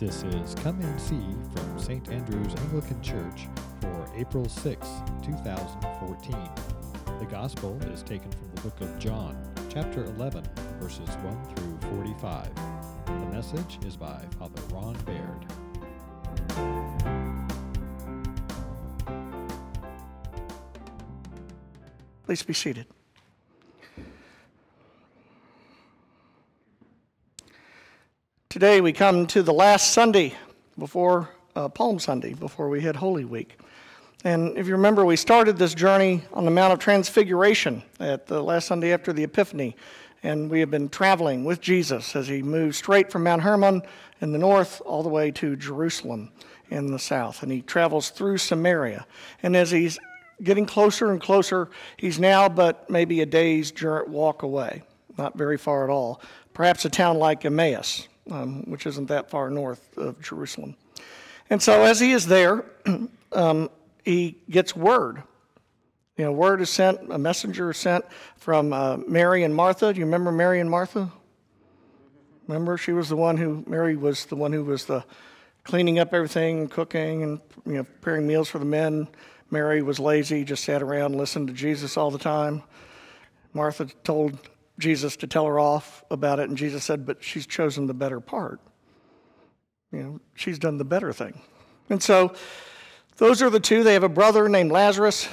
This is Come and See from St. Andrew's Anglican Church for April 6, 2014. The Gospel is taken from the book of John, chapter 11, verses 1 through 45. The message is by Father Ron Baird. Please be seated. Today we come to the last Sunday before uh, Palm Sunday, before we hit Holy Week. And if you remember, we started this journey on the Mount of Transfiguration at the last Sunday after the Epiphany. And we have been traveling with Jesus as he moves straight from Mount Hermon in the north all the way to Jerusalem in the south. And he travels through Samaria. And as he's getting closer and closer, he's now but maybe a day's walk away, not very far at all. Perhaps a town like Emmaus, um, which isn't that far north of Jerusalem. And so as he is there, um, he gets word. You know, word is sent, a messenger is sent from uh, Mary and Martha. Do you remember Mary and Martha? Remember, she was the one who, Mary was the one who was the cleaning up everything, cooking, and you know, preparing meals for the men. Mary was lazy, just sat around, listened to Jesus all the time. Martha told Jesus to tell her off about it, and Jesus said, But she's chosen the better part. You know, she's done the better thing. And so those are the two. They have a brother named Lazarus,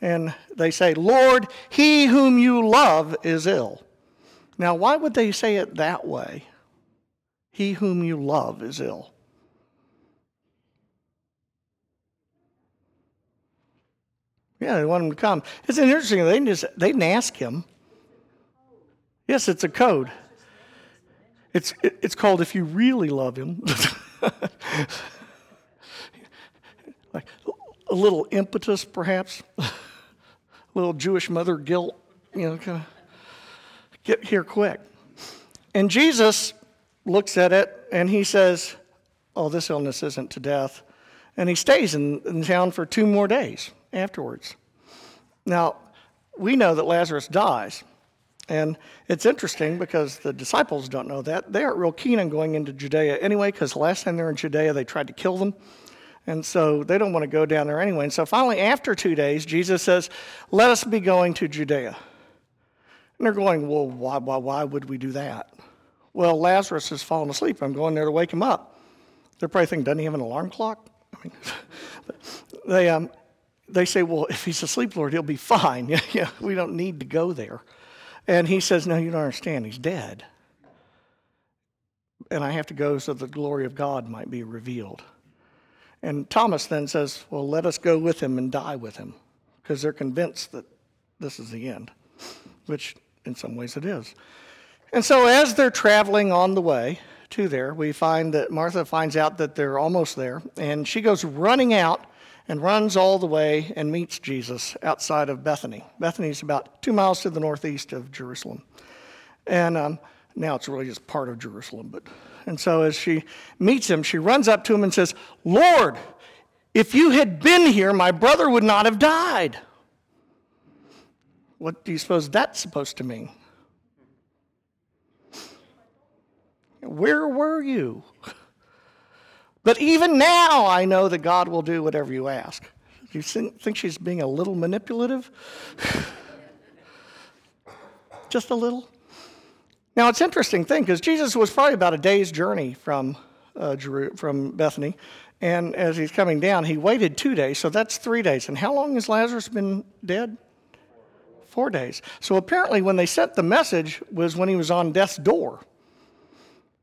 and they say, Lord, he whom you love is ill. Now, why would they say it that way? He whom you love is ill. Yeah, they want him to come. It's interesting. They just they didn't ask him. Yes, it's a code. It's, it's called If You Really Love Him. like a little impetus, perhaps. a little Jewish mother guilt, you know, kind of get here quick. And Jesus looks at it and he says, Oh, this illness isn't to death. And he stays in, in town for two more days afterwards. Now, we know that Lazarus dies. And it's interesting because the disciples don't know that. They aren't real keen on going into Judea anyway, because last time they were in Judea, they tried to kill them. And so they don't want to go down there anyway. And so finally, after two days, Jesus says, Let us be going to Judea. And they're going, Well, why, why, why would we do that? Well, Lazarus has fallen asleep. I'm going there to wake him up. They're probably thinking, Doesn't he have an alarm clock? I mean, they, um, they say, Well, if he's asleep, Lord, he'll be fine. yeah, we don't need to go there. And he says, No, you don't understand. He's dead. And I have to go so the glory of God might be revealed. And Thomas then says, Well, let us go with him and die with him, because they're convinced that this is the end, which in some ways it is. And so as they're traveling on the way to there, we find that Martha finds out that they're almost there, and she goes running out and runs all the way and meets Jesus outside of Bethany. Bethany is about two miles to the northeast of Jerusalem. And um, now it's really just part of Jerusalem. But, and so as she meets him, she runs up to him and says, Lord, if you had been here, my brother would not have died. What do you suppose that's supposed to mean? Where were you? But even now, I know that God will do whatever you ask. Do you think she's being a little manipulative? Just a little? Now, it's an interesting thing because Jesus was probably about a day's journey from, uh, from Bethany. And as he's coming down, he waited two days, so that's three days. And how long has Lazarus been dead? Four days. So apparently, when they sent the message, was when he was on death's door.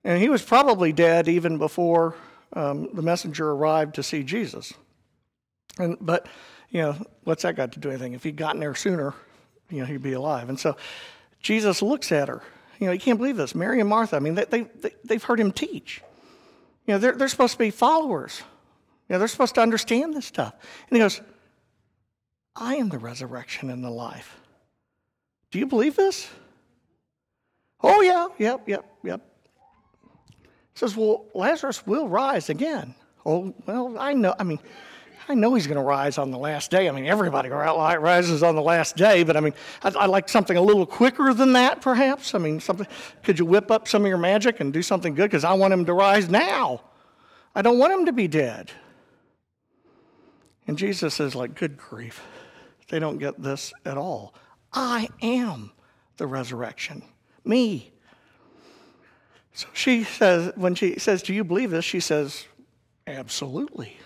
And he was probably dead even before um, the messenger arrived to see Jesus. And, but, you know, what's that got to do anything? If he'd gotten there sooner, you know, he'd be alive. And so Jesus looks at her. You know, you can't believe this. Mary and Martha, I mean, they, they, they, have heard him teach. You know, they're, they're supposed to be followers. You know, they're supposed to understand this stuff. And he goes, I am the resurrection and the life. Do you believe this? Oh, yeah, yep, yep, yep. Says, Well, Lazarus will rise again. Oh, well, I know. I mean, I know he's going to rise on the last day. I mean, everybody rises on the last day, but I mean, I'd, I'd, like something a little quicker than that, perhaps. I mean, something. Could you whip up some of your magic and do something good? Because I want him to rise now. I don't want him to be dead. And Jesus is like, Good grief. They don't get this at all. I am the resurrection. Me. So she says, when she says, Do you believe this? She says, Absolutely.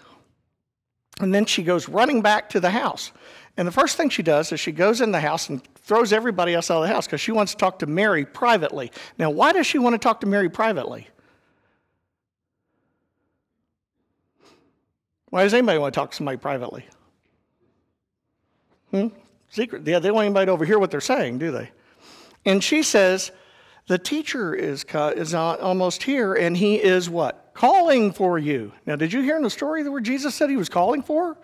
And then she goes running back to the house. And the first thing she does is she goes in the house and throws everybody else out of the house because she wants to talk to Mary privately. Now, why does she want to talk to Mary privately? Why does anybody want to talk to somebody privately? Hmm? Secret. Yeah, they don't want anybody to overhear what they're saying, do they? And she says, the teacher is, is almost here, and he is what? Calling for you. Now, did you hear in the story where Jesus said he was calling for?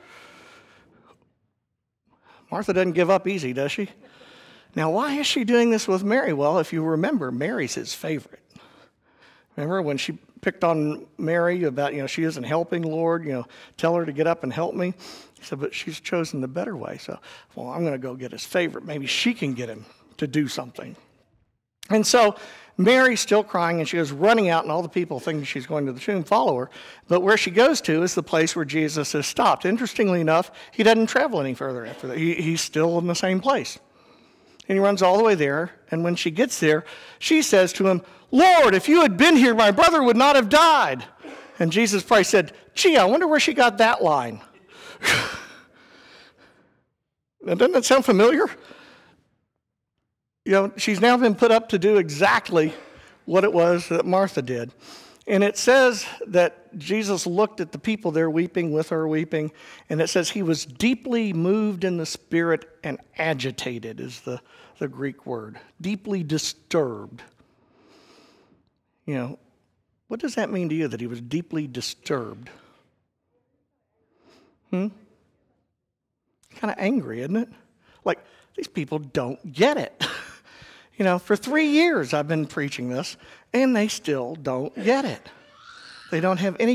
Martha doesn't give up easy, does she? Now, why is she doing this with Mary? Well, if you remember, Mary's his favorite. Remember when she picked on Mary about, you know, she isn't helping, Lord, you know, tell her to get up and help me? He said, but she's chosen the better way. So, well, I'm going to go get his favorite. Maybe she can get him to do something. And so Mary's still crying and she goes running out, and all the people thinking she's going to the tomb follow her. But where she goes to is the place where Jesus has stopped. Interestingly enough, he doesn't travel any further after that. He, he's still in the same place. And he runs all the way there. And when she gets there, she says to him, Lord, if you had been here, my brother would not have died. And Jesus probably said, Gee, I wonder where she got that line. now, doesn't that sound familiar? You know, she's now been put up to do exactly what it was that Martha did. And it says that Jesus looked at the people there weeping with her weeping, and it says he was deeply moved in the spirit and agitated, is the, the Greek word. Deeply disturbed. You know, what does that mean to you that he was deeply disturbed? Hmm? Kind of angry, isn't it? Like, these people don't get it. You know, for three years I've been preaching this, and they still don't get it. They don't have any